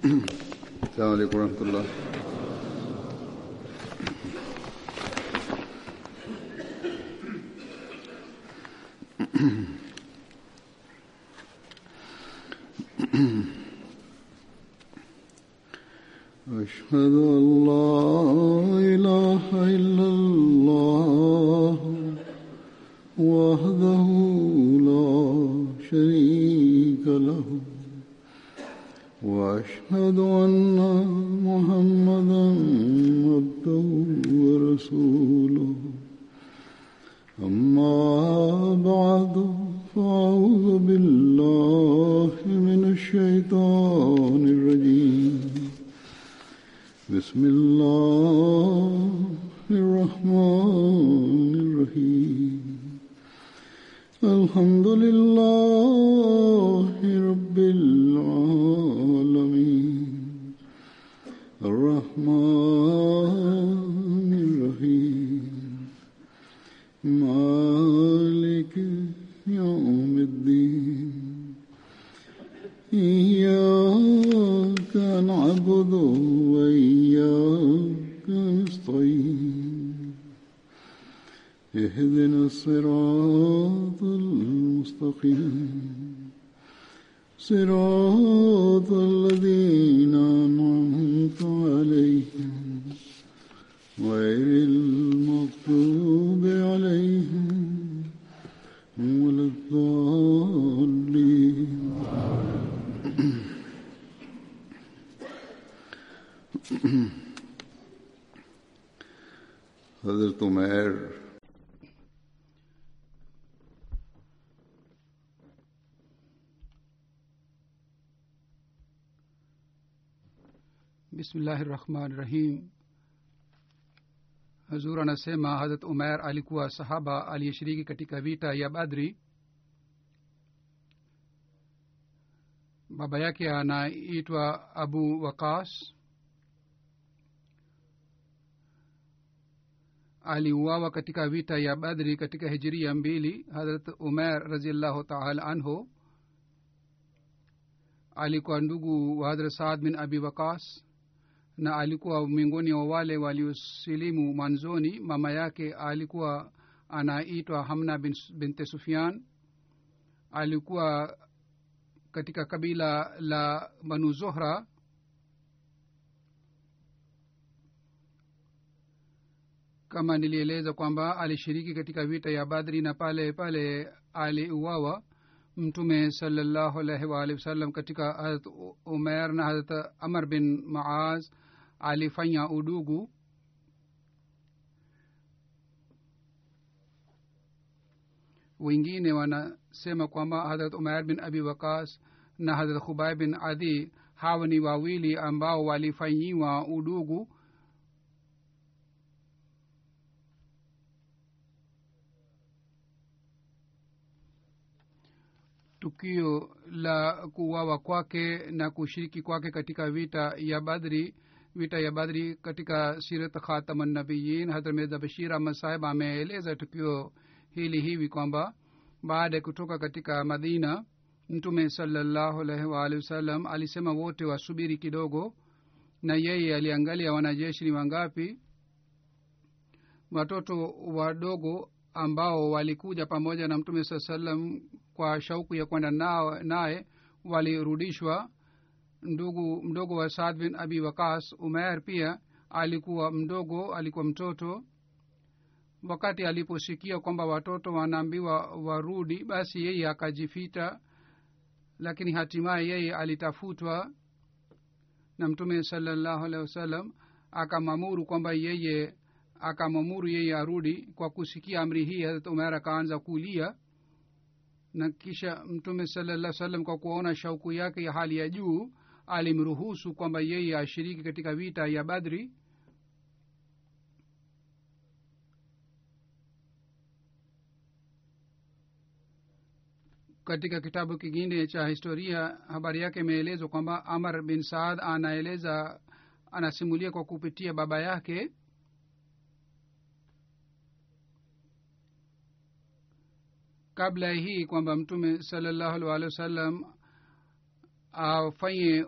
السلام عليكم ورحمة الله أشهد تمیر بسم اللہ الرحمن الرحیم۔ حضور حضورانسیما حضرت عمیر علی کو صحابہ علی شری کی کٹی کا ویٹا یا بادری بابیا کیا نا اٹوا ابو وکاس aliuawa katika vita ya badri katika hijiria mbili harat umer raziallahu taala anhu. Alikuwa ndugu wa hadrat saad bin abi waqas na alikuwa miongoni wa wale waliosilimu mwanzoni. Mama yake alikuwa anaitwa hamna bin, binte sufian alikuwa katika kabila la banu zohra kama nilieleza kwamba alishiriki katika vita ya badri na pale pale aliuawa mtume salallahu alaihi waalihi wasallam katika harat umer na harat amar bin maaz. Alifanya udugu. Wengine wanasema kwamba hadrat umer bin abi wakas na hadrat khubai bin adi hawa ni wawili ambao walifanyiwa udugu tukio la kuwawa kwake na kushiriki kwake katika vita ya badri vita ya badri katika sirat khatamannabiyin hadrat mirza bashir ahmad sahib ameeleza tukio hili hivi kwamba baada ya kutoka katika madina mtume salallahu alaihi waalihi wasallam alisema wote wasubiri kidogo na yeye aliangalia wanajeshi ni wangapi watoto wadogo ambao walikuja pamoja na mtume saa salam kwa shauku ya kwenda naye walirudishwa. Ndugu mdogo wa saad bin abi wakas umer pia alikuwa mdogo alikuwa mtoto. Wakati aliposikia kwamba watoto wanaambiwa warudi basi yeye akajifita lakini hatimaye yeye alitafutwa. Na mtume salallahu alehi wasallam akamamuru kwamba yeye akamamuru yeye arudi. Kwa kusikia amri hii hazrat umer akaanza kulia na kisha mtume salalla salam kwa kuona shauku yake ya hali ya juu alimruhusu kwamba yeye ashiriki katika vita ya badri. Katika kitabu kingine cha historia habari yake imeelezwa kwamba amar bin saad anaeleza anasimulia kwa kupitia baba yake kabla ya hii kwamba mtume salallahu alih walih wa sallam afanye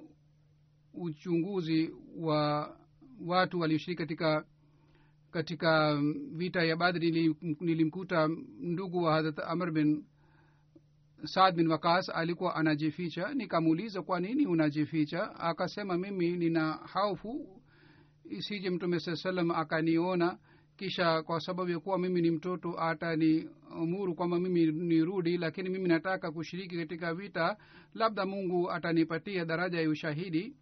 uchunguzi wa watu walioshiriki katika katika vita ya badri nilimkuta ndugu wa hadrat amr bin saad bin wakas alikuwa anajificha. Nikamuuliza kwa nini unajificha? Akasema mimi nina haufu isije mtume saa salam akaniona kisha kwa sababu ya kuwa mimi ni mtoto ataniamuru kwamba mimi nirudi lakini mimi nataka kushiriki katika vita labda mungu atanipatia daraja ya ushahidi.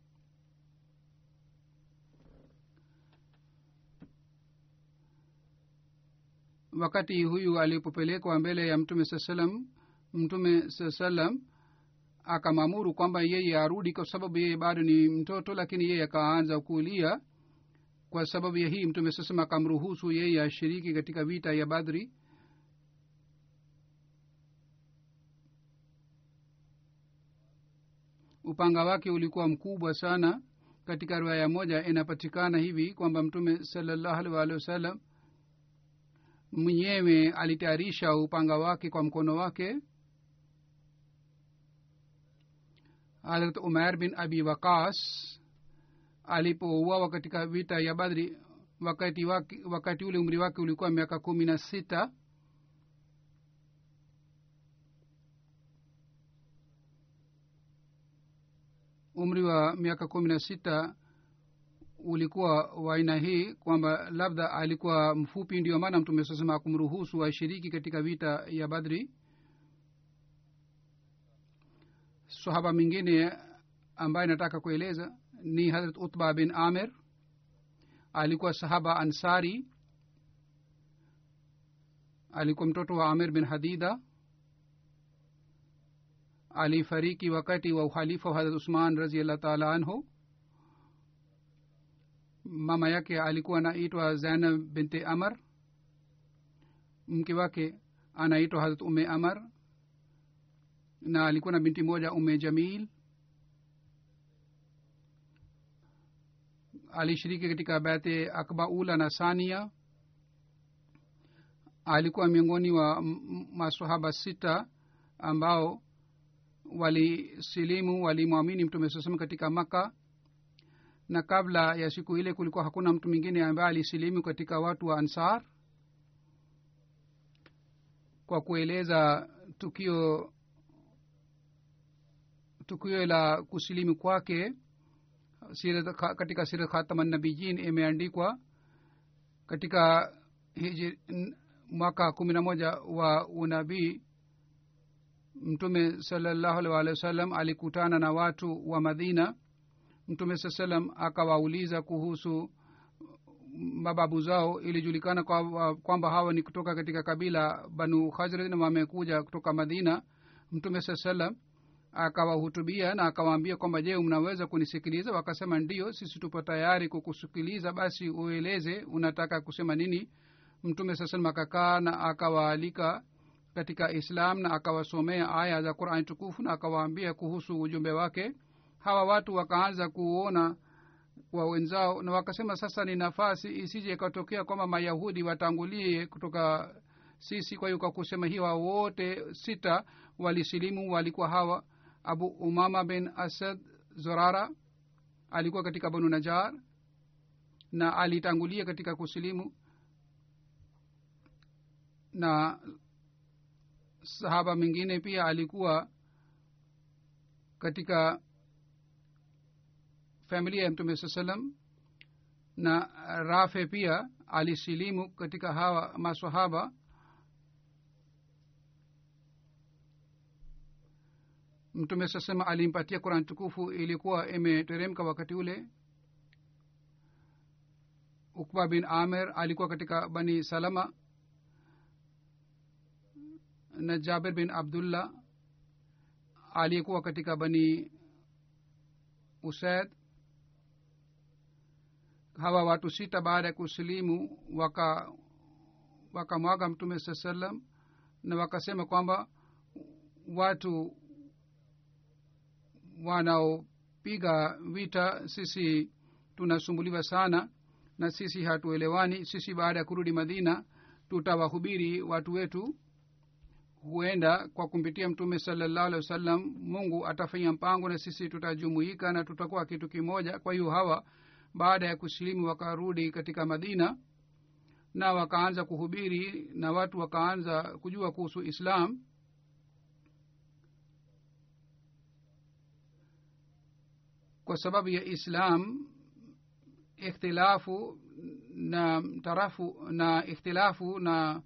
Wakati huyu alipopelekwa mbele ya mtume saa salam mtume saa salam akamwamuru kwamba yeye arudi kwa sababu yeye bado ni mtoto lakini yeye akaanza kulia kwa sababu ya hii mtume sasema akamruhusu yeye ashiriki katika vita ya badri. Upanga wake ulikuwa mkubwa sana. Katika riwaya moja inapatikana hivi kwamba mtume salallahu alaihi waalihi wasallam mwenyewe alitayarisha upanga wake kwa mkono wake. Harat umar bin abi waqas alipouawa katika vita ya badri wakati, wake, wakati ule umri wake ulikuwa miaka kumi na sita. Umri wa miaka kumi na sita ulikuwa wa aina hii kwamba labda alikuwa mfupi ndio maana mtume sasema akumruhusu ashiriki katika vita ya badri. Sahaba mingine ambaye nataka kueleza ni hazrat utba bin amir alikuwa sahaba ansari alikuwa mtoto wa amir bin hadida alifariki wakati wa uhalifa wa hadrat usman raziallah taala anhu. Mama yake alikuwa anaitwa zainab binti amar mke wake anaitwa hazrat ume amar na alikuwa na binti moja ume jamil alishiriki katika bete akba ula na sania alikuwa miongoni wa masahaba sita ambao walisilimu walimwamini mtume sasam katika maka na kabla ya siku ile kulikuwa hakuna mtu mwingine ambaye alisilimu katika watu wa ansar. Kwa kueleza tukio tukio la kusilimu kwake sirat, katika sirat khataman nabijin imeandikwa katika hiji, mwaka kumi na moja wa unabii mtume salallahu alih walihi wasallam alikutana na watu wa madina mtume saa salam akawauliza kuhusu mababu zao ilijulikana kwamba kwa hawa ni kutoka katika kabila banu khazraj wamekuja kutoka madina mtume saa salam akawahutubia na akawaambia kwamba je mnaweza kunisikiliza? Wakasema ndio sisi tupo tayari kukusikiliza. Basi ueleze unataka kusema nini? Mtume saa salam akakaa na akawaalika katika islam na akawasomea aya za qurani tukufu na akawaambia kuhusu ujumbe wake. Hawa watu wakaanza kuona wa wenzao na wakasema sasa ni nafasi isije ikatokea kwamba mayahudi watangulie kutoka sisi. Kwa hiyo kwa kusema hiwa wote sita walisilimu walikuwa hawa abu umama bin asad zorara alikuwa katika banu najar na alitangulia katika kusilimu na sahaba mwingine pia alikuwa katika familia ya mtume saa salam na rafe pia alisilimu katika hawa masahaba mtume sasema alimpatia kurani tukufu ilikuwa imeteremka wakati ule. Ukba bin amer alikuwa katika bani salama na jabir bin abdullah aliyekuwa katika bani usaid. Hawa watu sita baada ya kusilimu waka wakamwaga mtume saa salam na wakasema kwamba watu wanaopiga vita sisi tunasumbuliwa sana na sisi hatuelewani. Sisi baada ya kurudi madina tutawahubiri watu wetu. Huenda kwa kumpitia mtume salallahu alehi wasallam mungu atafanya mpango na sisi tutajumuika na tutakuwa kitu kimoja. Kwa hiyo hawa baada ya kusilimu wakarudi katika madina na wakaanza kuhubiri na watu wakaanza kujua kuhusu islam kwa sababu ya islam ikhtilafu na tarafu na ikhtilafu na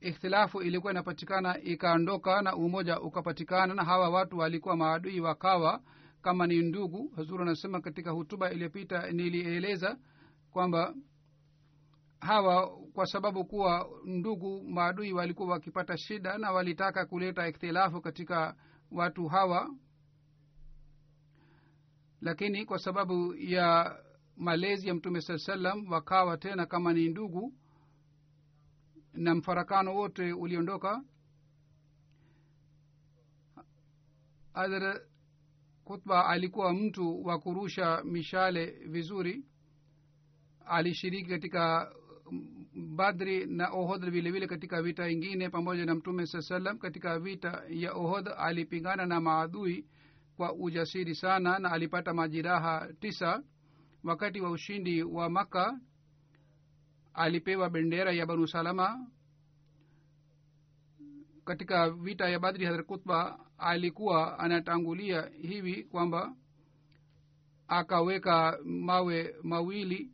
ikhtilafu ilikuwa inapatikana ikaondoka na umoja ukapatikana na hawa watu walikuwa maadui wakawa kama ni ndugu. Hazuru anasema katika hutuba iliyopita nilieleza kwamba hawa kwa sababu kuwa ndugu maadui walikuwa wakipata shida na walitaka kuleta ikhtilafu katika watu hawa lakini kwa sababu ya malezi ya mtume saa salam wakawa tena kama ni ndugu na mfarakano wote uliondoka. Hadhra kutba alikuwa mtu wa kurusha mishale vizuri. Alishiriki katika badri na ohod vile vile katika vita ingine pamoja na mtume saa salam katika vita ya ohod alipingana na maadui kwa ujasiri sana na alipata majiraha tisa. Wakati wa ushindi wa maka alipewa bendera ya banu salama. Katika vita ya badri hadhrat kutba alikuwa anatangulia hivi kwamba akaweka mawe mawili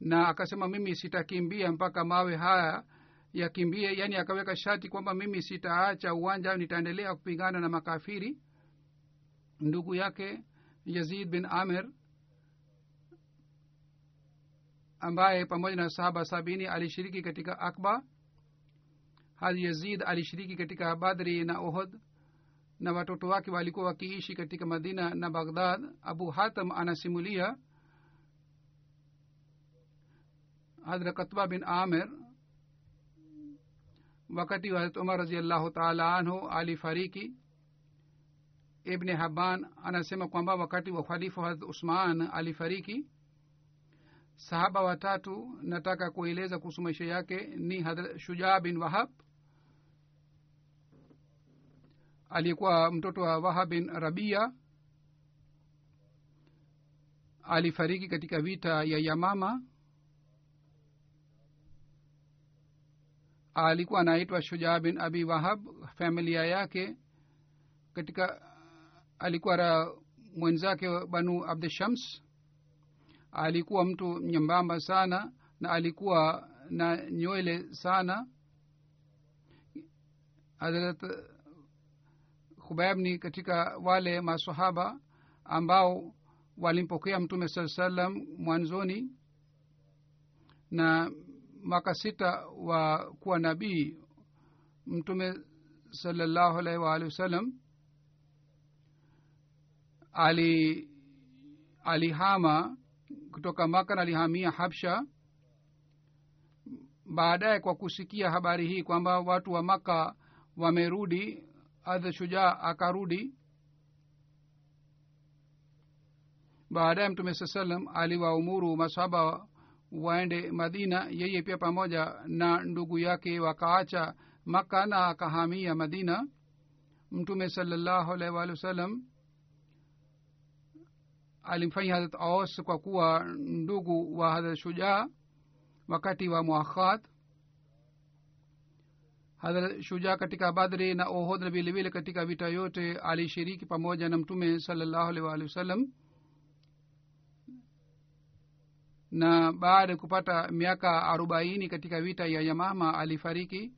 na akasema mimi sitakimbia mpaka mawe haya yakimbie. Yaani akaweka shati kwamba mimi sitaacha uwanja nitaendelea kupigana na makafiri ndugu yake yazid bin amir ambaye pamoja na sahaba sabini alishiriki katika akba. Hadi yazid alishiriki katika badri na ohod na watoto wake walikuwa wakiishi katika madina na baghdad. Abu hatam anasimulia hadra katba bin amir wakati wa harat umar raziallahu taala anhu alifariki ibni haban anasema kwamba wakati wa khalifa wa usman alifariki sahaba watatu nataka kueleza kuhusu maisha yake ni shujaa bin wahab aliyekuwa mtoto wa wahab bin rabia alifariki katika vita ya yamama. Alikuwa anaitwa shujaa bin abi wahab familia yake katika alikuwa ra mwenzake banu abdishams alikuwa mtu mnyembamba sana na alikuwa na nywele sana. Hadrat khubaib ni katika wale masahaba ambao walimpokea mtume saa salam mwanzoni na mwaka sita wa kuwa nabii. Mtume salallahu alaihi waalihi wasallam ali alihama kutoka maka na alihamia habsha. Baadaye kwa kusikia habari hii kwamba watu wa maka wamerudi adh shujaa akarudi. Baadaye mtume saa salam aliwaumuru masahaba waende madina yeye pia pamoja na ndugu yake wakaacha maka na akahamia madina. Mtume salallahu alaihi waalihi wasallam alimfanya harat aus kwa kuwa ndugu wa harat shujaa wakati wa muakhat harat shujaa katika badri na ohod na vilevile katika vita yote alishiriki pamoja na mtume salallahu alaihi waalihi wasallam na baada ya kupata miaka arobaini katika vita ya yamama alifariki.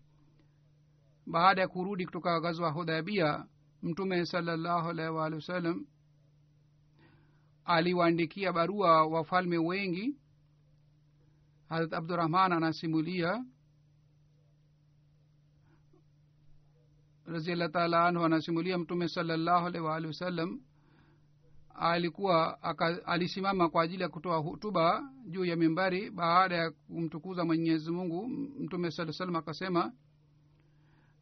Baada ya kurudi kutoka gazwa hudhabia mtume salallahu alaihi waalihi wasallam aliwaandikia barua wafalme wengi. Harat abdurahman anasimulia raziallah taala anhu anasimulia mtume salallahu alaihi waalihi wasallam alikuwa aka, alisimama kwa ajili ya kutoa hutuba juu ya mimbari baada ya kumtukuza mwenyezi mungu. Mtume saa salam akasema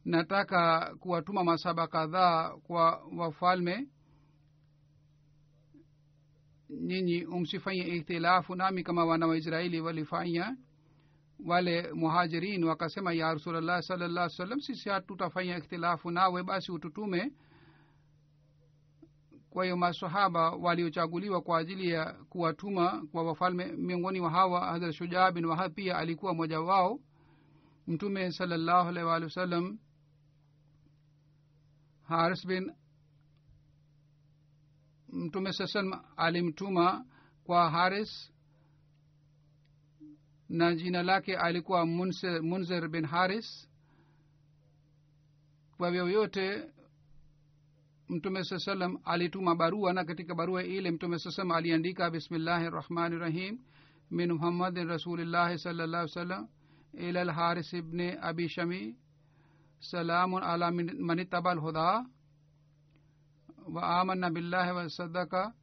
nataka kuwatuma masaba kadhaa kwa wafalme nyinyi msifanye ikhtilafu nami kama wana waisraeli walifanya wale muhajirin wakasema ya rasulllah salllah salam sisi hatutafanya ikhtilafu nawe basi ututume. Kwa hiyo masahaba waliochaguliwa kwa ajili ya kuwatuma kwa wafalme miongoni wa hawa hadrat shujaa bin wahab pia alikuwa mmoja wao. Mtume salallahu alaihi waalihi wasallam haris bin mtume saa salam alimtuma kwa haris na jina lake alikuwa munzer, bin haris. Kwa vyovyote mtume saa salam alituma barua na katika barua ile mtume saa salam aliandika bismillahi rahmani rahim min muhammadin rasulillahi sala llah salam ila lharis ibni abi shami salamun ala man lhuda wa بالله وصدق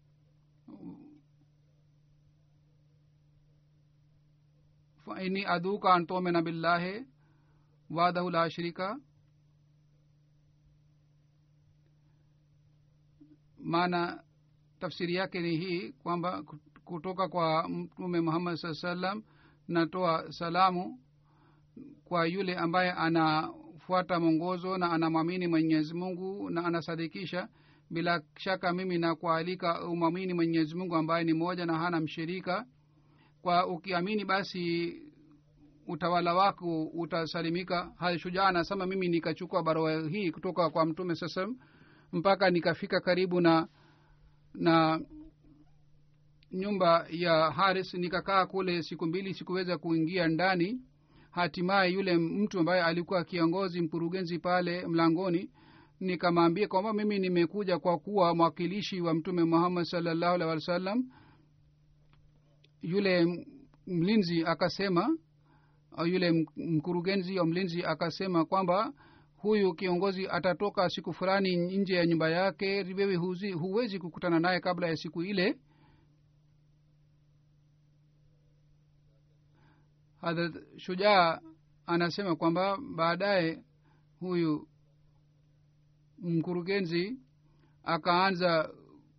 فإني أدوك faini aduka بالله tumina لا شريك maana tafsiri yake ni hii kwamba kutoka kwa mtume muhammad saa salam natoa salamu kwa yule ambaye anafuata mwongozo na anamwamini mwenyezi mungu na anasadikisha bila shaka mimi nakualika umwamini mwenyezi mungu ambaye ni moja na hana mshirika. Kwa ukiamini basi utawala wako utasalimika. Halshujaa anasema mimi nikachukua barua hii kutoka kwa mtume sasam mpaka nikafika karibu na na nyumba ya haris. Nikakaa kule siku mbili sikuweza kuingia ndani. Hatimaye yule mtu ambaye alikuwa kiongozi mkurugenzi pale mlangoni nikamwambia kwamba mimi nimekuja kwa kuwa mwakilishi wa mtume muhammad salllahu alhi wa sallam yule mlinzi akasema yule mkurugenzi wa mlinzi akasema kwamba huyu kiongozi atatoka siku fulani nje ya nyumba yake wewe huwezi kukutana naye kabla ya siku ile. Hadrat shujaa anasema kwamba baadaye huyu mkurugenzi akaanza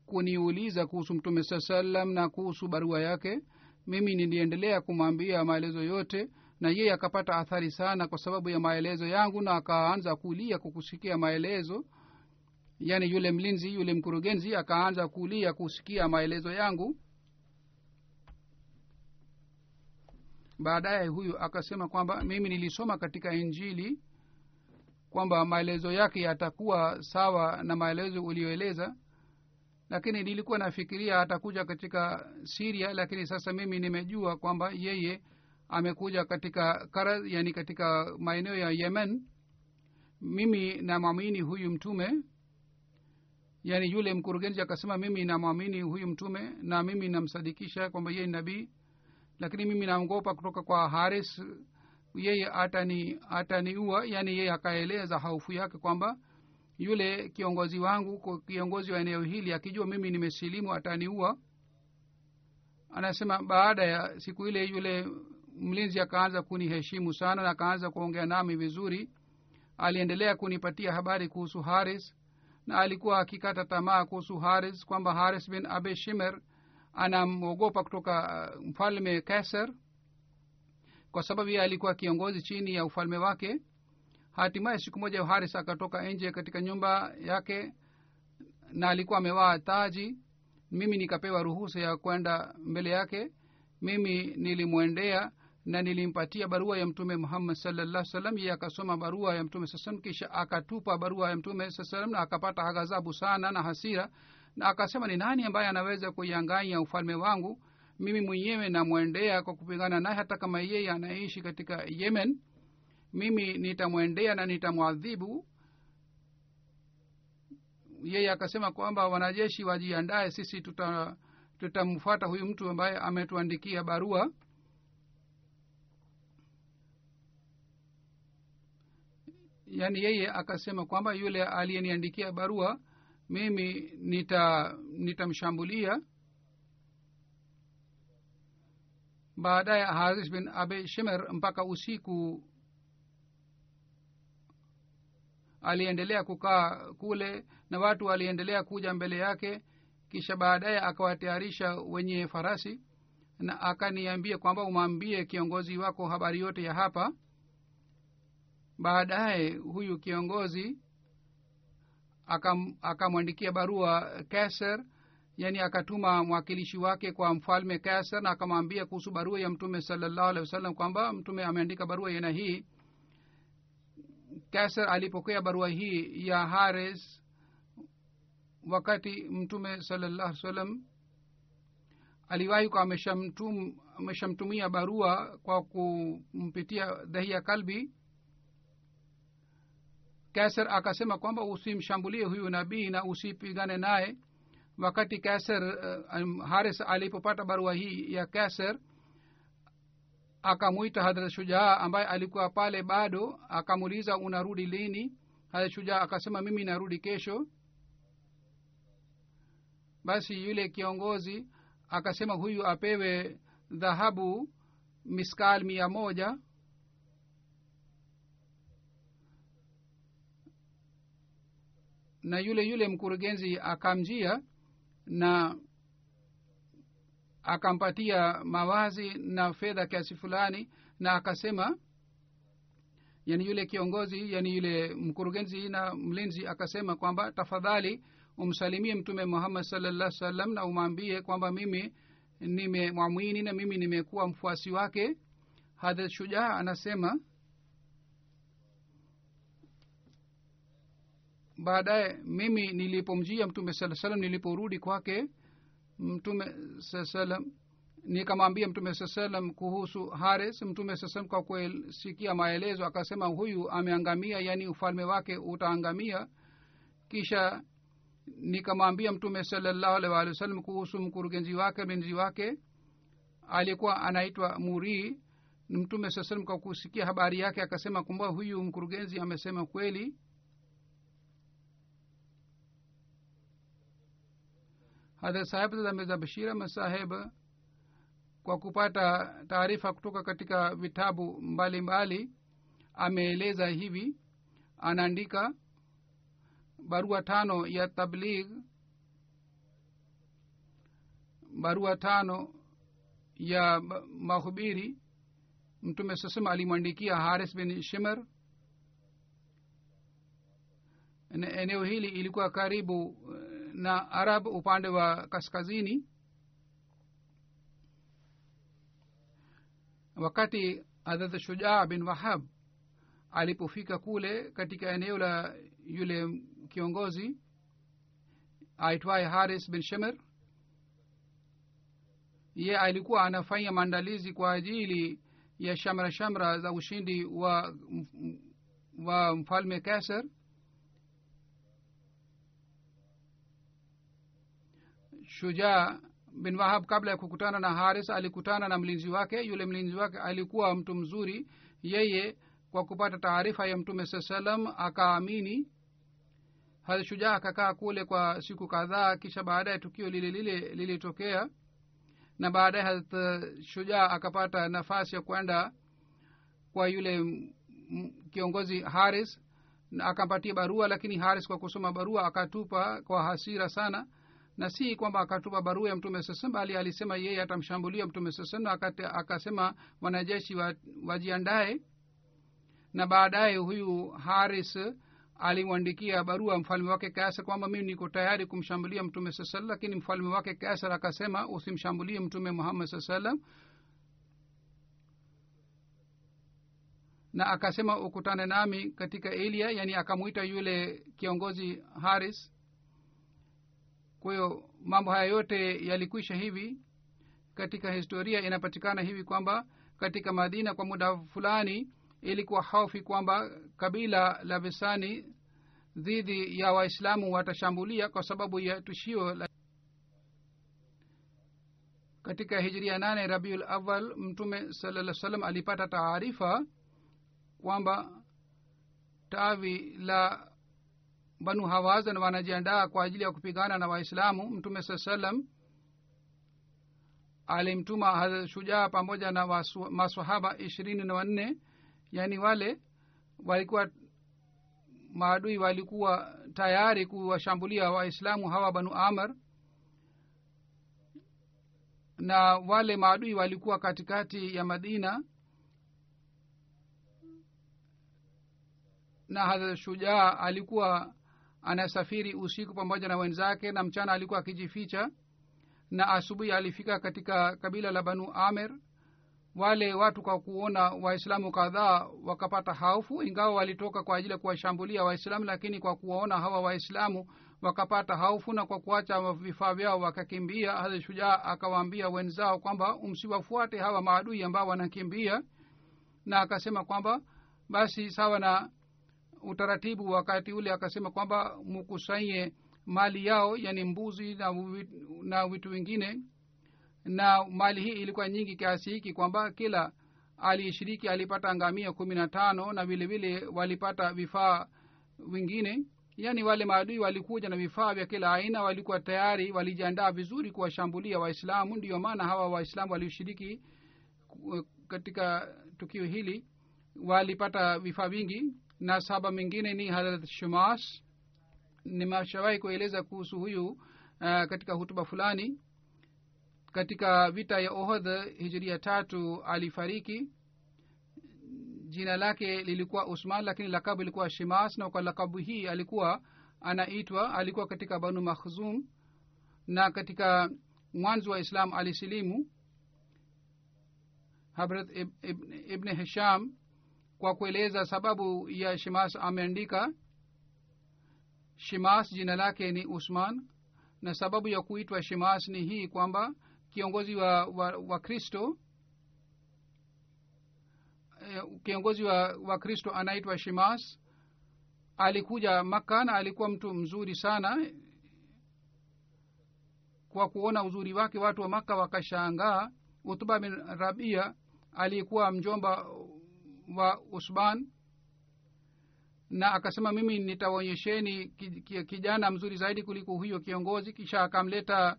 kuniuliza kuhusu mtume saa salam na kuhusu barua yake. Mimi niliendelea kumwambia maelezo yote na yeye akapata athari sana kwa sababu ya maelezo yangu na akaanza kulia kukusikia maelezo. Yaani yule mlinzi yule mkurugenzi akaanza kulia kusikia maelezo yangu. Baadaye huyu akasema kwamba mimi nilisoma katika injili kwamba maelezo yake yatakuwa sawa na maelezo uliyoeleza lakini nilikuwa nafikiria atakuja katika siria lakini sasa mimi nimejua kwamba yeye amekuja katika kara yani katika maeneo ya yemen. Mimi namwamini huyu mtume yani yule mkurugenzi akasema mimi namwamini huyu mtume na mimi namsadikisha kwamba yeye ni nabii. Lakini mimi naogopa kutoka kwa haris yeye atani ataniua yani yeye akaeleza haufu yake kwamba yule kiongozi wangu kiongozi wa eneo hili akijua mimi nimesilimu ataniua. Anasema baada ya siku ile yule mlinzi akaanza kuniheshimu sana na akaanza kuongea nami vizuri aliendelea kunipatia habari kuhusu haris na alikuwa akikata tamaa kuhusu haris kwamba haris bin abe shimer anamwogopa kutoka mfalme keser kwa sababu yeye alikuwa kiongozi chini ya ufalme wake hatimaye siku moja haris akatoka nje katika nyumba yake na alikuwa amevaa taji mimi nikapewa ruhusa ya kwenda mbele yake mimi nilimwendea na nilimpatia barua ya mtume muhammad salllah salam ye akasoma barua ya mtume saa kisha akatupa barua ya mtume saa salam na akapata ghadhabu sana na hasira na akasema ni nani ambaye anaweza kuianganya ufalme wangu mimi mwenyewe namwendea kwa kupigana naye hata kama yeye anaishi katika yemen. Mimi nitamwendea na nitamwadhibu. Yeye akasema kwamba wanajeshi wajiandae sisi tuta tutamfuata huyu mtu ambaye ametuandikia barua. Yaani yeye akasema kwamba yule aliyeniandikia barua mimi nita nitamshambulia baadaye haris bin abi shimer mpaka usiku aliendelea kukaa kule na watu waliendelea kuja mbele yake kisha baadaye akawatayarisha wenye farasi na akaniambia kwamba umwambie kiongozi wako habari yote ya hapa. Baadaye huyu kiongozi akam- akamwandikia barua keser yani akatuma mwakilishi wake kwa mfalme kaser na akamwambia kuhusu barua ya mtume salallahu alehi wasallam kwamba mtume ameandika barua ya hii. Kaser alipokea barua hii ya hares wakati mtume salallahu wasallam aliwahi kwa ameshamtum- ameshamtumia barua kwa kumpitia dhahia kalbi. Kaser akasema kwamba usimshambulie huyu nabii na usipigane naye wakati kaser uh, um, haris alipopata barua hii ya kaser akamwita hadrat shujaa ambaye alikuwa pale bado akamuuliza unarudi lini? Hadrat shujaa akasema mimi narudi kesho. Basi yule kiongozi akasema huyu apewe dhahabu miskal mia moja. Na yule yule mkurugenzi akamjia na akampatia mawazi na fedha kiasi fulani na akasema yani yule kiongozi yani yule mkurugenzi na mlinzi akasema kwamba tafadhali umsalimie mtume muhammad sallallahu salam na umwambie kwamba mimi nimemwamini na mimi nimekuwa mfuasi wake. Hadrat shujaa anasema baadaye mimi nilipomjia mtume saa salam niliporudi kwake mtume saa salam nikamwambia mtume saa salam kuhusu haris. Mtume saa salam kwa kusikia maelezo akasema huyu ameangamia yaani ufalme wake utaangamia. Kisha nikamwambia mtume salallahu alih walih wa sallam kuhusu mkurugenzi wake mlinzi wake alikuwa anaitwa murii mtume saa salam kwa kusikia habari yake akasema kwamba huyu mkurugenzi amesema kweli hadrat sahib za bashira masaheb kwa kupata taarifa kutoka katika vitabu mbalimbali ameeleza hivi. Anaandika barua tano ya tabligh barua tano ya mahubiri. Mtume sasema alimwandikia haris bin shimer eneo hili ilikuwa karibu na arab upande wa kaskazini. Wakati hadrat shujaa bin wahab alipofika kule katika eneo la yule kiongozi aitwaye haris bin shemer ye alikuwa anafanya maandalizi kwa ajili ya shamra shamra za ushindi wa wa mfalme kaser shujaa bin wahab kabla ya kukutana na haris alikutana na mlinzi wake. Yule mlinzi wake alikuwa mtu mzuri. Yeye kwa kupata taarifa ya mtume saa salam akaamini. Hadrat shujaa akakaa kule kwa siku kadhaa kisha baadaye tukio lile lile lilitokea. Na baadaye hadrat shujaa akapata nafasi ya kwenda kwa yule kiongozi haris akampatia barua lakini haris kwa kusoma barua akatupa kwa hasira sana na si kwamba akatupa barua ya mtume sasam bali alisema yeye atamshambulia mtume sasam na akasema wanajeshi wa, wajiandae. Na baadaye huyu haris alimwandikia barua mfalme wake kasar kwamba mimi niko tayari kumshambulia mtume saa salam lakini mfalme wake kasar akasema usimshambulie mtume muhammad saa salam na akasema ukutane nami katika elia yani akamwita yule kiongozi haris kwa hiyo mambo haya yote yalikwisha hivi. Katika historia inapatikana hivi kwamba katika madina kwa muda fulani ilikuwa hofi kwamba kabila la visani dhidi ya waislamu watashambulia kwa sababu ya tishio la katika hijiria nane rabiul awal mtume salaa salam alipata taarifa kwamba tawi la banu hawazan wanajiandaa kwa ajili ya kupigana na waislamu. Mtume saa salam alimtuma shujaa pamoja na masahaba ishirini na wanne. Yaani wale walikuwa maadui walikuwa tayari kuwashambulia waislamu hawa banu amar na wale maadui walikuwa katikati ya madina. Na hadrat shujaa alikuwa anasafiri usiku pamoja na wenzake na mchana alikuwa akijificha. Na asubuhi alifika katika kabila la banu amer. Wale watu kwa kuona waislamu kadhaa wakapata haufu ingawa walitoka kwa ajili ya kuwashambulia waislamu lakini kwa kuwaona hawa waislamu wakapata haufu na kwa kuacha vifaa vyao wakakimbia. Hadrat shujaa akawaambia wenzao kwamba msiwafuate hawa maadui ambao wanakimbia na akasema kwamba basi sawa na utaratibu wakati ule akasema kwamba mukusanye mali yao yani mbuzi na, na vitu vingine. Na mali hii ilikuwa nyingi kiasi hiki kwamba kila aliyeshiriki alipata ngamia kumi na tano na vile vile walipata vifaa vingine. Yaani wale maadui walikuja na vifaa vya kila aina walikuwa tayari walijiandaa vizuri kuwashambulia waislamu. Ndiyo maana hawa waislamu walioshiriki katika tukio hili walipata vifaa vingi na saba mingine ni harat shumas. Nimeshawahi kueleza kuhusu huyu uh, katika hutuba fulani. Katika vita ya ohodh hijiria tatu alifariki. Jina lake lilikuwa usman lakini lakabu ilikuwa shimas na kwa lakabu hii alikuwa anaitwa alikuwa katika banu makhzum. Na katika mwanzo wa islam alisilimu. Habrat ibn, Ib- ibn hisham kwa kueleza sababu ya shimas ameandika shimas jina lake ni usman. Na sababu ya kuitwa shimas ni hii kwamba kiongozi wa, wa, wa eh, kiongozi wa, wa anaitwa shimas. Alikuja makka na alikuwa mtu mzuri sana. Kwa kuona uzuri wake watu wa makka wakashangaa. Utuba bin rabia aliyekuwa mjomba wa usban na akasema mimi ki- kijana mzuri zaidi kuliko huyo kiongozi. Kisha akamleta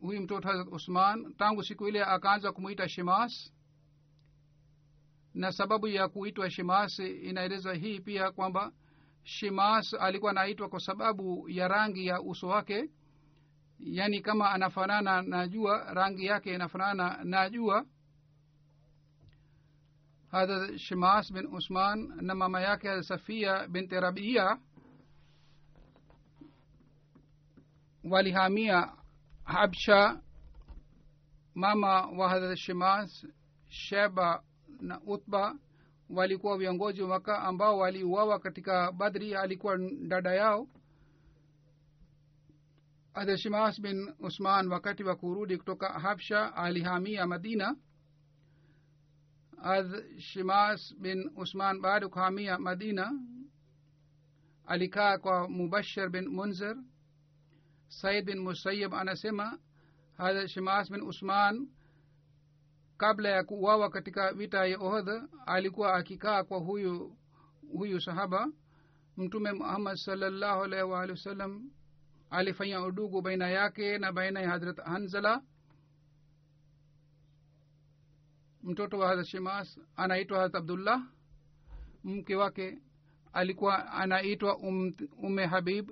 huyu mtoto usman. Tangu siku ile akaanza kumwita shimas na sababu ya kuitwa shimas inaelezwa hii pia kwamba shimas alikuwa anaitwa kwa sababu ya rangi ya uso wake yaani kama anafanana na jua rangi yake inafanana na jua hadha shimas bin usman na mama yake hadha safia binti rabia walihamia habsha mama wa hadrat shimas sheba na utba walikuwa viongozi wa maka ambao waliuawa katika badri alikuwa dada yao. Hadrat shimas bin usman wakati wa kurudi kutoka habsha alihamia madina hadrat shimas bin usman baada kuhamia madina alikaa kwa mubashir bin munzir said bin musayib anasema hadha shimas bin usman kabla ya kuuawa katika vita ya ohodh alikuwa akikaa kwa huyu huyu sahaba. Mtume muhammad salllahu alaihi waalihi wasallam alifanya udugu baina yake na baina ya hadrat hanzala mtoto wa hadrat shimas anaitwa hadrat abdullah. Mke wake alikuwa anaitwa um, ume habib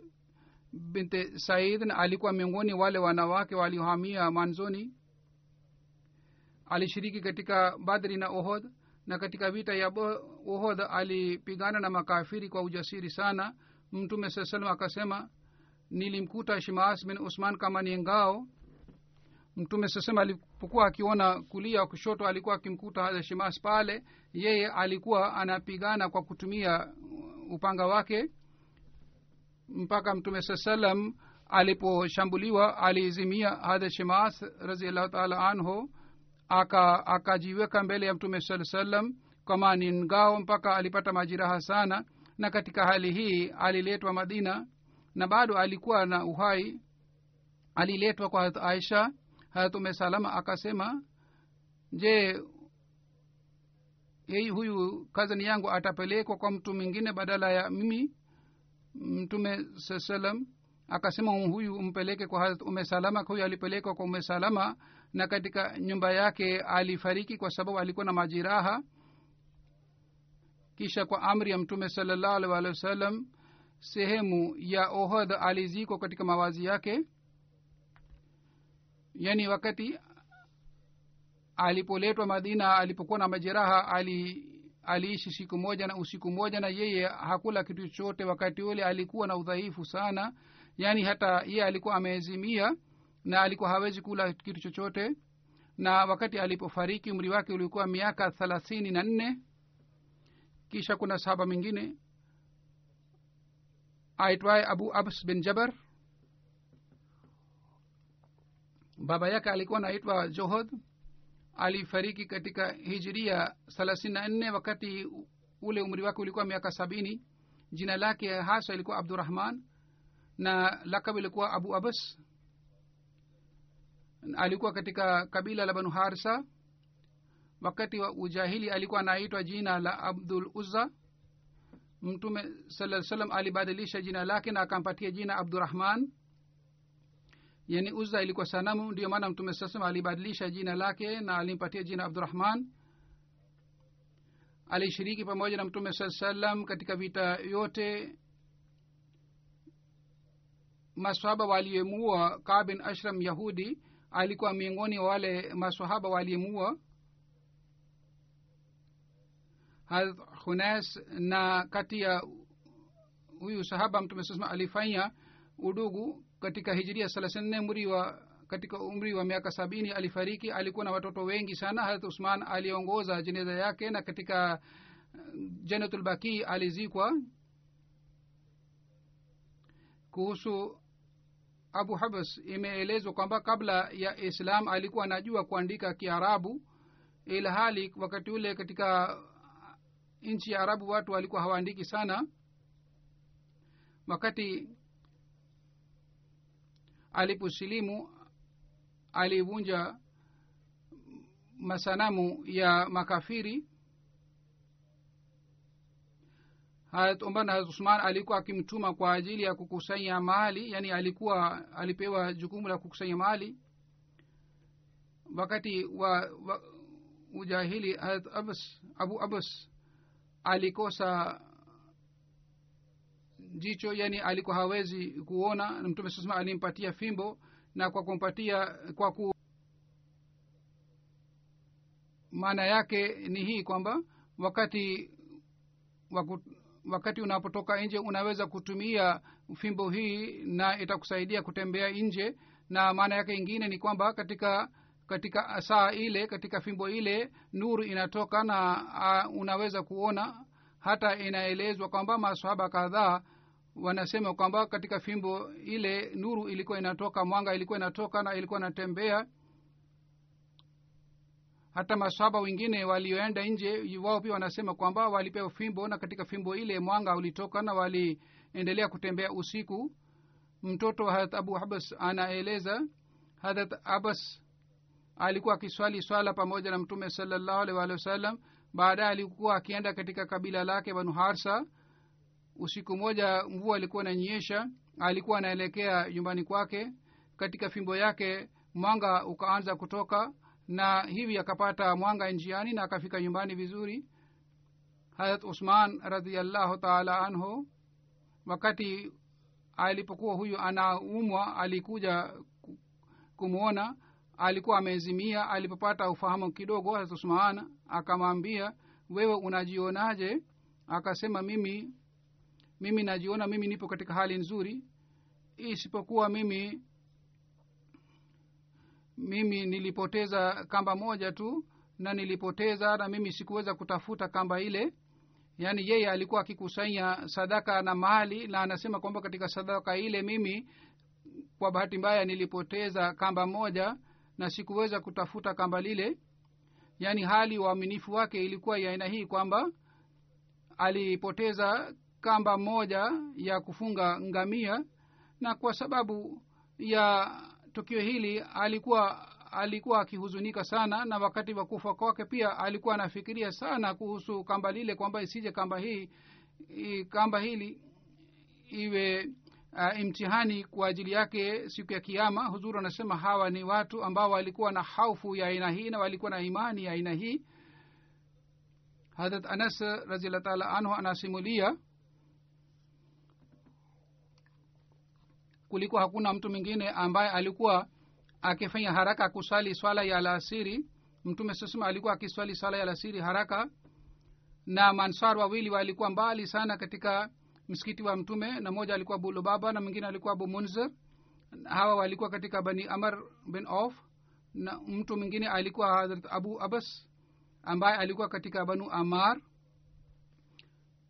binte said na alikuwa miongoni wale wanawake waliohamia mwanzoni. Alishiriki katika badri na ohod na katika vita ya ohod alipigana na makafiri kwa ujasiri sana. Mtume saa salam akasema nilimkuta shimas bin usman kama ni ngao. Mtume sasema alipokuwa akiona kulia kushoto alikuwa akimkuta hadha pale. Yeye alikuwa anapigana kwa kutumia upanga wake. Mpaka mtume saa salam aliposhambuliwa alizimia hadha shimas raziallahu taala anhu aka akajiweka mbele ya mtume saa salam kama ni ngao mpaka alipata majiraha sana. Na katika hali hii aliletwa madina na bado alikuwa na uhai. Aliletwa kwa aisha harat ume salama akasema je hii huyu kazani yangu atapelekwa kwa mtu mwingine badala ya mimi mtume saa akasema huyu mpeleke kwa harat ume huyu alipelekwa kwa ume na katika nyumba yake alifariki kwa sababu alikuwa na majiraha kisha kwa amri ya mtume salallahu alih walihi wasallam sehemu ya ohod alizikwa katika mawazi yake yaani wakati alipoletwa madina alipokuwa na majeraha ali aliishi siku moja na usiku moja na yeye hakula kitu chochote. Wakati ule alikuwa na udhaifu sana. Yaani hata yeye alikuwa ameezimia na alikuwa hawezi kula kitu chochote. Na wakati alipofariki umri wake ulikuwa miaka thelathini na nne. Kisha kuna sahaba mwingine aitwaye abu abs bin jabar baba yake alikuwa anaitwa johod alifariki katika hijiria thelathini na nne wakati ule umri wake ulikuwa miaka sabini. Jina lake hasa ilikuwa abdurahman na lakabu ilikuwa abu abas alikuwa katika kabila la banu harsa. Wakati wa ujahili alikuwa anaitwa jina la abdul uzza. Mtume saa salam alibadilisha jina lake na akampatia jina abdurahman yani uzza ilikuwa sanamu ndio maana mtume saa salam alibadilisha jina lake na alimpatia jina abdurahman alishiriki pamoja na mtume saa salam katika vita yote. Maswahaba waliyemua kabin ashram yahudi alikuwa miongoni wa wale maswahaba waliyemua hunes na kati ya huyu sahaba mtume saa alifanya udugu katika hijiria thelathini umri wa katika umri wa miaka sabini alifariki alikuwa na watoto wengi sana. Harat usman aliongoza jeneza yake na katika janatulbaki alizikwa. Kuhusu abu habas imeelezwa kwamba kabla ya islam alikuwa anajua kuandika kiarabu ila hali wakati ule katika nchi ya arabu watu walikuwa hawaandiki sana. Wakati aliposilimu alivunja masanamu ya makafiri. Harat umar na harat usman alikuwa akimtuma kwa ajili ya kukusanya mali yani alikuwa alipewa jukumu la kukusanya mali. Wakati wa, wa ujahili harat abas, abu abas alikosa jicho yani alikuwa hawezi kuona. Mtume sasema alimpatia fimbo na kwa kumpatia kwa ku maana yake ni hii kwamba wakati waku, wakati unapotoka nje unaweza kutumia fimbo hii na itakusaidia kutembea nje. Na maana yake ingine ni kwamba katika katika saa ile katika fimbo ile nuru inatoka na uh, unaweza kuona. Hata inaelezwa kwamba masahaba kadhaa wanasema kwamba katika fimbo ile nuru ilikuwa inatoka mwanga ilikuwa inatoka na ilikuwa inatembea. Hata masaba wengine walioenda nje wao pia wanasema kwamba walipewa fimbo na katika fimbo ile mwanga ulitoka na waliendelea kutembea usiku. Mtoto wa harat abu habas anaeleza harat abbas alikuwa akiswali swala pamoja na mtume salallahu alih wa sallam baadaye alikuwa akienda katika kabila lake banu harsa usiku moja mvua alikuwa nanyesha alikuwa anaelekea nyumbani kwake. Katika fimbo yake mwanga ukaanza kutoka na hivi akapata mwanga njiani na akafika nyumbani vizuri. Harat usman radiallahu taala anhu wakati alipokuwa huyu anaumwa alikuja kumwona alikuwa amezimia alipopata ufahamu kidogo harat usman akamwambia wewe unajionaje? Akasema mimi mimi najiona mimi nipo katika hali nzuri isipokuwa mimi mimi nilipoteza kamba moja tu na nilipoteza na mimi sikuweza kutafuta kamba ile. Yaani yeye alikuwa akikusanya sadaka na mali na anasema kwamba katika sadaka ile mimi kwa bahati mbaya nilipoteza kamba moja na sikuweza kutafuta kamba lile. Yaani hali uaminifu wake ilikuwa ya aina hii kwamba alipoteza kamba moja ya kufunga ngamia na kwa sababu ya tukio hili alikuwa alikuwa akihuzunika sana na wakati wa kufa kwake pia alikuwa anafikiria sana kuhusu kamba lile kwamba isije kamba hii kamba hili iwe uh, imtihani kwa ajili yake siku ya kiama huzuru anasema hawa ni watu ambao walikuwa na haufu ya aina hii na walikuwa na imani ya aina hii. Hadrat anas raziallah taala anhu anasimulia kulikuwa hakuna mtu mwingine ambaye alikuwa akifanya haraka kuswali swala ya alasiri. Mtume sasema alikuwa akiswali swala ya alasiri haraka na mansar wawili walikuwa mbali sana katika msikiti wa mtume na moja alikuwa abu lubaba na mwingine alikuwa abu munzir. Hawa walikuwa katika bani amar bin of na mtu mwingine alikuwa hadrat abu abbas ambaye alikuwa katika banu amar.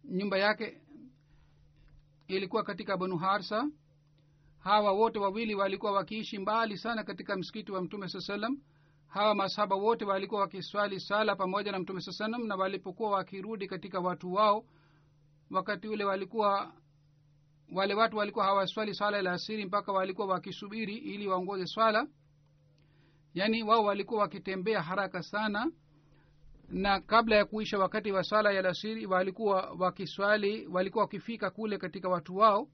Nyumba yake ilikuwa katika banu harsa hawa wote wawili walikuwa wakiishi mbali sana katika msikiti wa mtume saa salam hawa masahaba wote walikuwa wakiswali sala pamoja na mtume saa salam na walipokuwa wakirudi katika watu wao wakati ule walikuwa wale watu walikuwa hawaswali swala la asiri mpaka walikuwa wakisubiri ili waongoze swala. Yaani wao walikuwa wakitembea haraka sana na kabla ya kuisha wakati wa swala ya lasiri walikuwa wakiswali walikuwa wakifika kule katika watu wao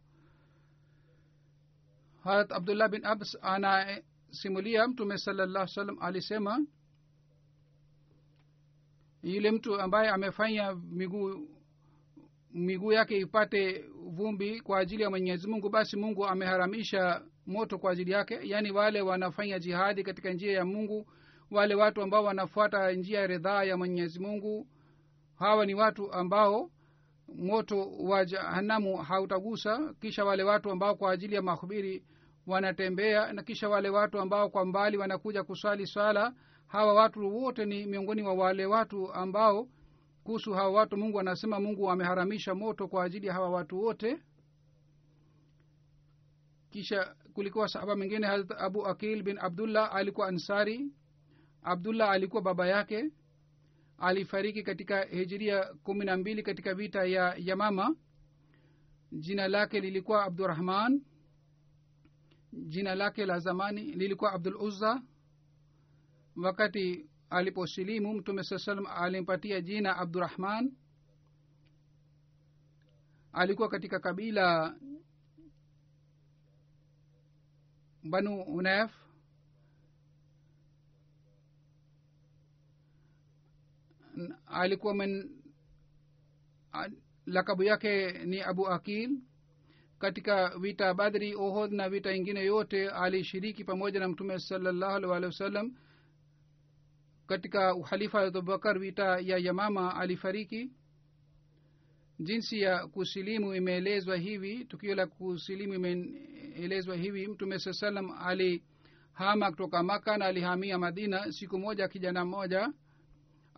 harat abdullah bin abs anasimulia mtume salllah salam alisema yule mtu ambaye amefanya miguu miguu yake ipate vumbi kwa ajili ya mwenyezi mungu basi mungu ameharamisha moto kwa ajili yake. Yaani wale wanafanya jihadi katika njia ya mungu wale watu ambao wanafuata njia ya ridhaa ya mwenyezi mungu hawa ni watu ambao moto wa jahanamu hautagusa kisha wale watu ambao kwa ajili ya mahubiri wanatembea na kisha wale watu ambao kwa mbali wanakuja kusali sala hawa watu wote ni miongoni mwa wale watu ambao kuhusu hawa watu mungu anasema mungu ameharamisha moto kwa ajili ya hawa watu wote. Kisha kulikuwa sahaba mwingine harat abu akil bin abdullah alikuwa ansari. Abdullah alikuwa baba yake alifariki katika hijiria kumi na mbili katika vita ya yamama. Jina lake lilikuwa abdurahman jina lake la zamani lilikuwa abdul uzza. Wakati aliposilimu mtume saa salam alimpatia jina abdurahman alikuwa katika kabila banu unef alikuwa men lakabu yake ni abu akil. Katika vita badri ohod na vita ingine yote alishiriki pamoja na mtume salallahu alih wasallam. Katika uhalifa abubakar vita ya yamama alifariki. Jinsi ya kusilimu imeelezwa hivi tukio la kusilimu imeelezwa hivi. Mtume saa salam alihama kutoka maka na alihamia madina. Siku moja kijana mmoja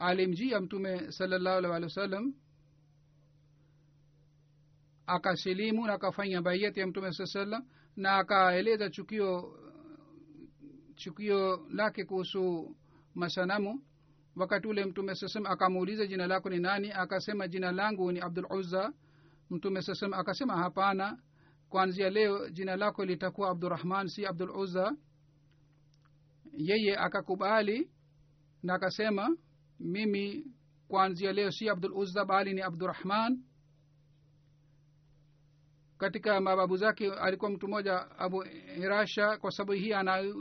alimjia mtume salallahu alih walih wa sallam akasilimu na akafanya baiyati ya mtume saa salam na akaeleza chukio chukio lake kuhusu masanamu. Wakati ule mtume sasem akamuuliza jina lako ni nani akasema jina langu ni abdul uzza. Mtume sasem akasema hapana kwanzia leo jina lako litakuwa abdurahman si abdul uzza. Yeye akakubali na akasema mimi kuanzia leo si abdul uzza bali ni abdurahman katika mababu zake alikuwa mtu mmoja abu irasha kwa sababu hii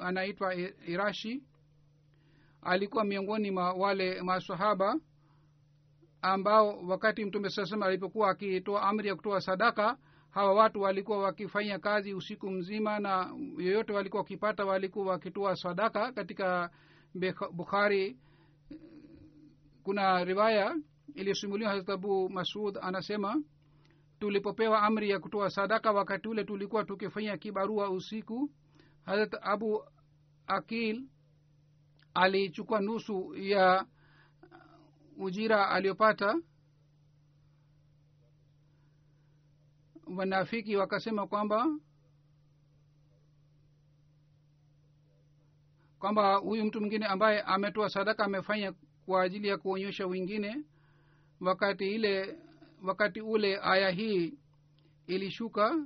anaitwa irashi. Alikuwa miongoni mwa wale masahaba ambao wakati mtume saa alipokuwa akitoa amri ya kutoa sadaka hawa watu walikuwa wakifanya kazi usiku mzima na yoyote walikuwa wakipata walikuwa wakitoa sadaka katika bukhari kuna riwaya ilisimuliwa hazrat abu masud anasema tulipopewa amri ya kutoa sadaka wakati ule tulikuwa tukifanya kibarua usiku hazrat abu akil alichukua nusu ya ujira aliyopata wanafiki wakasema kwamba kwamba huyu mtu mwingine ambaye ametoa sadaka amefanya kwa ajili ya kuonyesha wengine. Wakati ile wakati ule aya hii ilishuka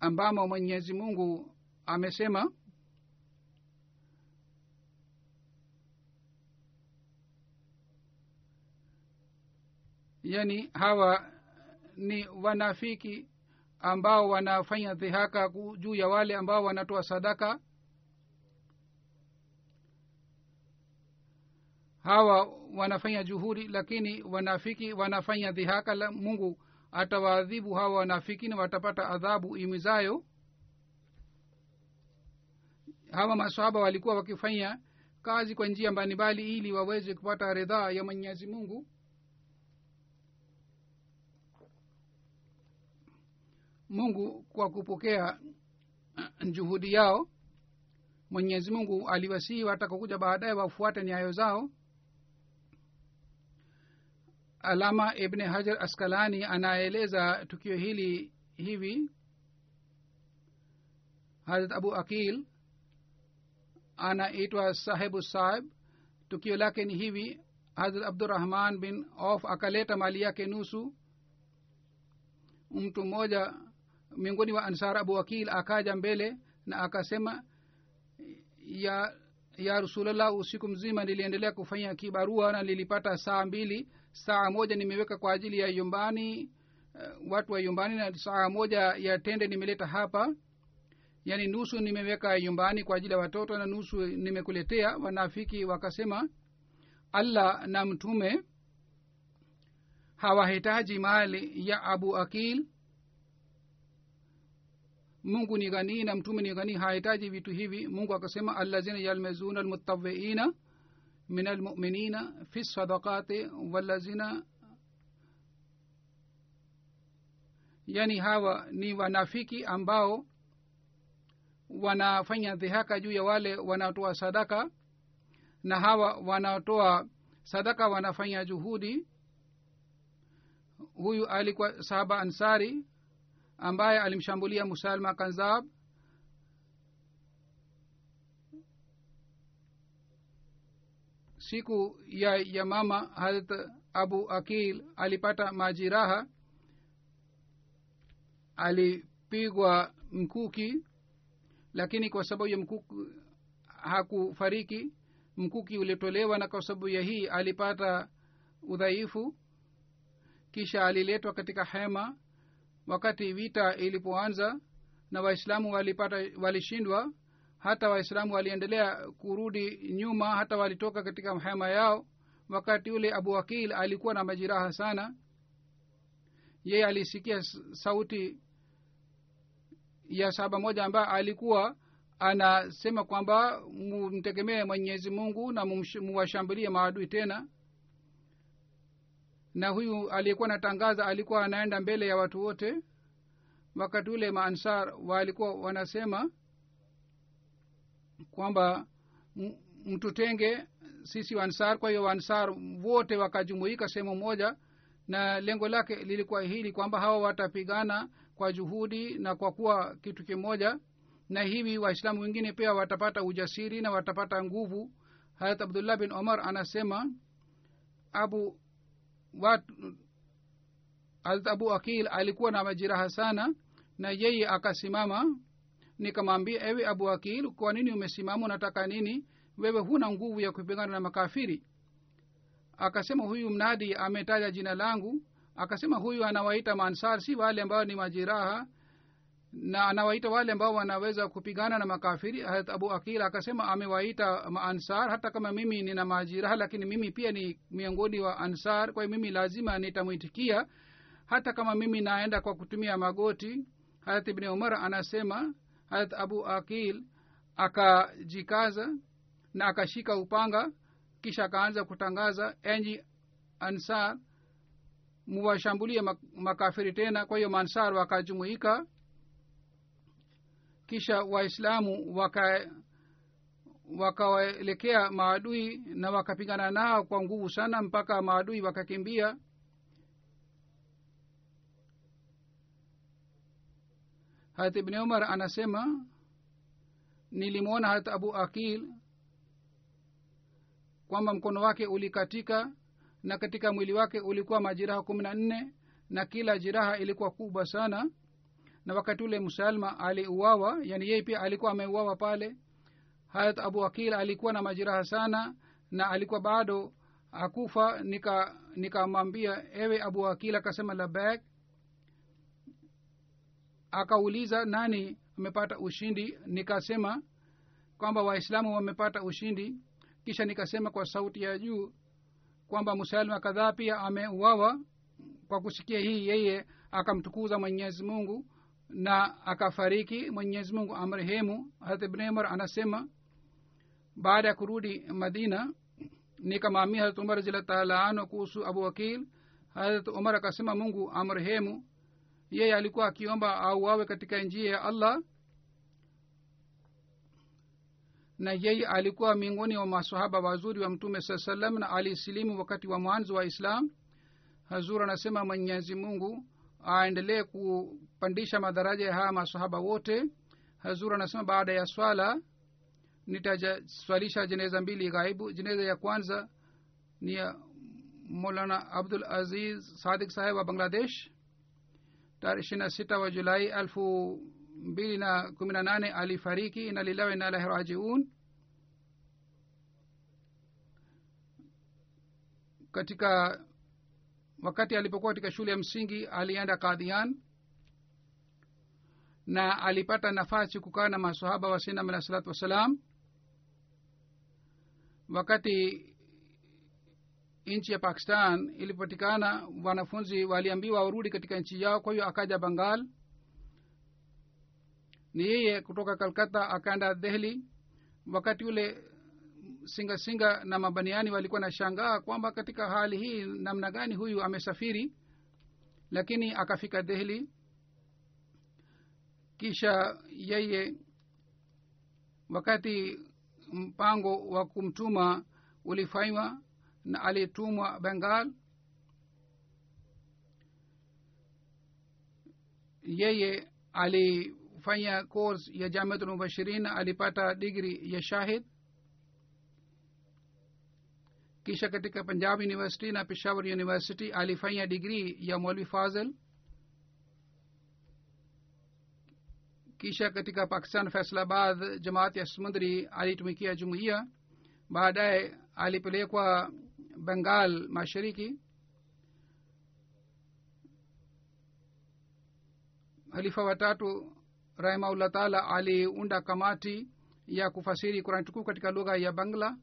ambamo mwenyezi mungu amesema yani hawa ni wanafiki ambao wanafanya dhihaka juu ya wale ambao wanatoa sadaka hawa wanafanya juhudi lakini wanafiki wanafanya dhihaka la mungu. Atawaadhibu hawa wanafiki na watapata adhabu imizayo. Hawa masahaba walikuwa wakifanya kazi kwa njia mbalimbali ili waweze kupata ridhaa ya mwenyezi mungu. Mungu kwa kupokea juhudi yao mwenyezi mungu aliwasihi watakakuja baadaye wafuate nyayo zao alama ibne hajar askalani anaeleza tukio hili hivi. Harat abu akil anaitwa sahibu sahib tukio lake ni hivi. Harat abdurahman bin of akaleta mali yake nusu. Mtu mmoja miongoni wa ansar abu akil akaja mbele na akasema ya ya rasulllah usiku mzima niliendelea kufanya kibarua na nilipata saa mbili saa moja nimeweka kwa ajili ya yumbani uh, watu wa yumbani na saa moja ya tende nimeleta hapa. Yaani nusu nimeweka yumbani kwa ajili ya watoto na nusu nimekuletea. Wanafiki wakasema allah na mtume hawahitaji mali ya abu akil. Mungu ni ghanii na mtume ni ghanii hahitaji vitu hivi. Mungu akasema allazina yalmezuna almutawiina min almuminina fi الصدقات والذين yani hawa ni wanafiki ambao wanafanya dhihaka juu ya wale wanaotoa sadaka na hawa wanaotoa sadaka wanafanya juhudi. Huyu alikuwa sahaba ansari ambaye alimshambulia musalma kanzab siku ya ya mama harat abu akil alipata majiraha alipigwa mkuki lakini kwa sababu ya mkuki hakufariki. Mkuki ulitolewa na kwa sababu ya hii alipata udhaifu kisha aliletwa katika hema. Wakati vita ilipoanza na waislamu walipata walishindwa hata waislamu waliendelea kurudi nyuma hata walitoka katika hema yao. Wakati ule abu wakil alikuwa na majiraha sana. Yeye alisikia sauti ya saba moja ambaye alikuwa anasema kwamba mtegemee mwenyezi mungu na muwashambulie maadui tena. Na huyu aliyekuwa anatangaza alikuwa anaenda mbele ya watu wote. Wakati ule maansar walikuwa wanasema kwamba mtutenge sisi wansar. Kwa hiyo wansar wote wakajumuika sehemu moja na lengo lake lilikuwa hili kwamba hawa watapigana kwa juhudi na kwa kuwa kitu kimoja na hivi waislamu wengine pia watapata ujasiri na watapata nguvu. Harat abdullah bin omar anasema abu watu abu akil alikuwa na majiraha sana na yeye akasimama nikamwambia ewe abu wakil kwa nini umesimama unataka nini? Wewe huna nguvu ya kupigana na makafiri. Akasema huyu mnadi ametaja jina langu. Akasema huyu anawaita mansar si wale ambao ni majiraha na anawaita wale ambao wanaweza kupigana na makafiri. Harat abu akil akasema amewaita maansar hata kama mimi nina majiraha lakini mimi pia ni miongoni wa ansar kwa mimi lazima nitamwitikia hata kama mimi naenda kwa kutumia magoti. Harat ibni umar anasema harat abu akil akajikaza na akashika upanga kisha akaanza kutangaza enyi ansar muwashambulie makafiri tena. Kwa hiyo mansar wakajumuika kisha waislamu waka maadui na wakapigana nao kwa nguvu sana mpaka maadui wakakimbia harat ibni umar anasema nilimwona harat abu akil kwamba mkono wake ulikatika na katika mwili wake ulikuwa majiraha kumi na nne na kila jiraha ilikuwa kubwa sana. Na wakati ule msalma aliuawa yani yeye pia alikuwa ameuawa pale. Harat abu akil alikuwa na majiraha sana na alikuwa bado akufa nikamwambia nika ewe abu akil akasema labak akauliza nani amepata ushindi? Nikasema kwamba waislamu wamepata ushindi. Kisha nikasema kwa sauti ya juu kwamba musalma kadhaa pia ameuawa. Kwa kusikia hii yeye akamtukuza mwenyezi mungu na akafariki. Mwenyezi mungu amrehemu. Harat ibn umar anasema baada ya kurudi madina nikamwamia harat umar zila taala kuhusu abu wakil harat umar akasema mungu amrehemu yeye alikuwa akiomba auawe katika njia ya allah. Na yeye alikuwa miongoni wa masahaba wazuri wa mtume saa salam na alisilimu wakati wa mwanzo wa islam. Hazur anasema mwenyezi mungu aendelee kupandisha madaraja ya haya masahaba wote. Hazur anasema baada ya swala nitaswalisha jeneza mbili ghaibu. Jeneza ya kwanza ni ya molana abdul aziz sadik saheb wa bangladesh tarehe ishiri na sita wa julai elfu mbili na kumi na nane alifariki. Ina lilahi na ilahi rajiun. Katika wakati alipokuwa katika shule ya msingi alienda kadhian na alipata nafasi kukaa na masahaba wa sinam alah salatu wassalam. Wakati nchi ya pakistan ilipatikana wanafunzi waliambiwa warudi katika nchi yao kwa hiyo akaja bangal ni yeye kutoka kalkata akaenda dehli wakati ule singa singa na mabaniani walikuwa na shangaa kwamba katika hali hii namna gani huyu amesafiri. Lakini akafika dehli kisha yeye wakati mpango wa kumtuma ulifanywa na aliyetumwa bengal. Yeye alifanya course ya jamiatul mubashirin alipata digri ya shahid. Kisha katika punjab university na peshawar university alifanya digrii ya mwalwi fazil. Kisha katika pakistan faisalabad jamaat ya smundri alitumikia jumuiya. Baadaye alipelekwa bengal mashariki halifa watatu rahimahullah taala aliunda kamati ya kufasiri kurani tukufu katika lugha ya bangla.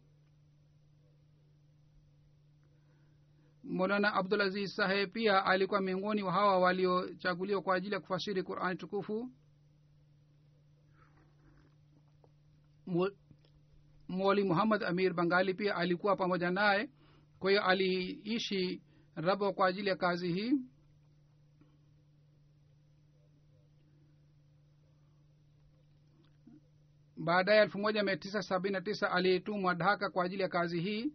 Molana abdul aziz saheb pia alikuwa miongoni wa hawa waliochaguliwa kwa ajili ya kufasiri qurani tukufu. Moli muhammad amir bangali pia alikuwa pamoja naye kwa hiyo aliishi rabo kwa ajili ya kazi hii. Baadaye elfu moja mia tisa sabini na tisa alitumwa dhaka kwa ajili ya kazi hii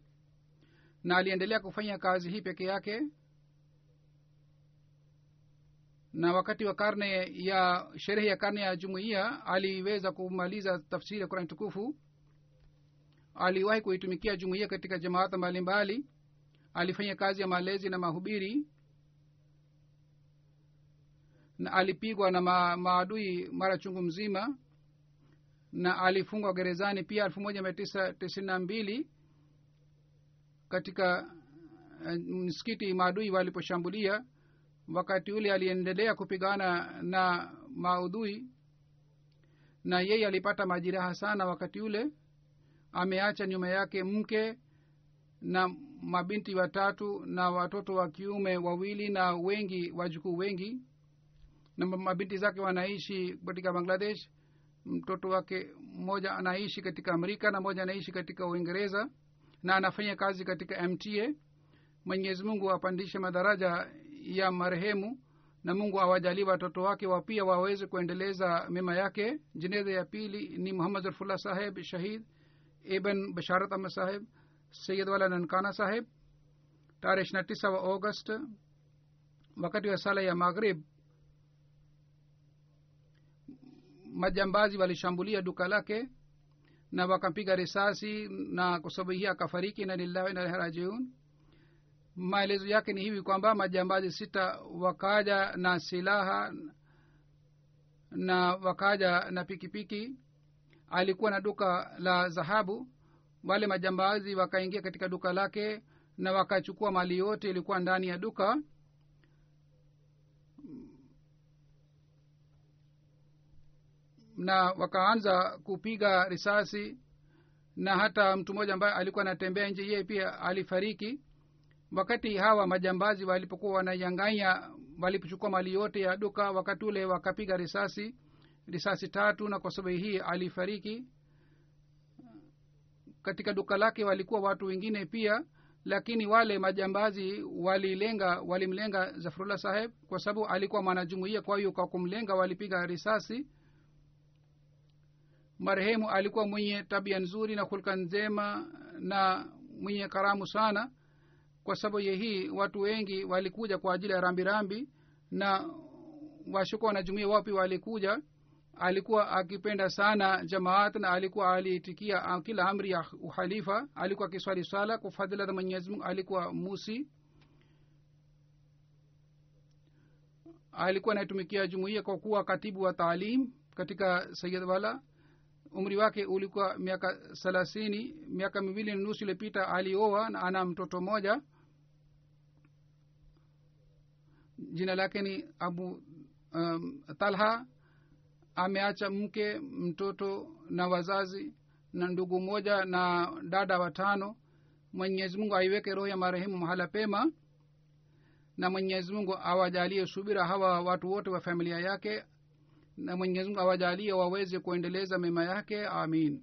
na aliendelea kufanya kazi hii peke yake. Na wakati wa karne ya sherehe ya karne ya jumuiya aliweza kumaliza tafsiri ya kurani tukufu aliwahi kuitumikia jumuiya katika jamaata mbalimbali alifanya kazi ya malezi na mahubiri na alipigwa na ma, maadui mara chungu mzima na alifungwa gerezani pia elfu moja mia tisa tisini na mbili katika uh, msikiti maadui waliposhambulia. Wakati ule aliendelea kupigana na maudhui na yeye alipata majiraha sana wakati ule ameacha nyuma yake mke na mabinti watatu na watoto wa kiume wawili na wengi wajukuu wengi. Na mabinti zake wanaishi katika bangladesh. Mtoto wake mmoja anaishi katika amerika na mmoja anaishi katika uingereza na anafanya kazi katika mta mwenyezi mungu apandishe madaraja ya marehemu na mungu awajalie watoto wake wa pia waweze kuendeleza mema yake. Jeneza ya pili ni muhammad rafullah saheb shahid ibn basharat ahmad saheb sayid wala nankana saheb tarehe ishina tisa wa august wakati wa sala ya maghrib majambazi walishambulia duka lake na wakampiga risasi na kwa hii akafariki na lillahi rajiun. Maelezo yake ni hivi kwamba majambazi sita wakaja na silaha na wakaja na pikipiki alikuwa na duka la dhahabu wale majambazi wakaingia katika duka lake na wakachukua mali yote ilikuwa ndani ya duka. Na wakaanza kupiga risasi na hata mtu mmoja ambaye alikuwa anatembea nje yeye pia alifariki. Wakati hawa majambazi walipokuwa wananyanganya walipochukua mali yote ya duka wakati ule wakapiga risasi risasi tatu na kwa sababu hii alifariki. Katika duka lake walikuwa watu wengine pia lakini wale majambazi walilenga walimlenga zafrullah saheb kwa sababu alikuwa mwanajumuia kwa hiyo kwa kumlenga walipiga risasi. Marehemu alikuwa mwenye tabia nzuri na hulka njema na mwenye karamu sana. Kwa sababu ya hii watu wengi walikuja kwa ajili ya rambirambi na washuka wanajumuia wapi walikuja alikuwa akipenda sana jamaat na alikuwa aliitikia kila amri ya uhalifa. Alikuwa akiswali swala kwa fadhila za mwenyezimungu alikuwa musi. Alikuwa anaitumikia jumuiya kwa kuwa katibu wa taalim katika sayid wala umri wake ulikuwa miaka thelathini miaka miwili na nusu iliyopita alioa na ana mtoto moja jina lake ni abu um, talha ameacha mke mtoto na wazazi na ndugu moja na dada watano. Mwenyezi mungu aiweke roho ya marehemu mahala pema na mwenyezi mungu awajalie subira hawa watu wote wa familia yake na mwenyezi mungu awajalie waweze kuendeleza mema yake. Amin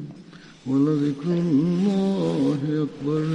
ولذكر الله أكبر.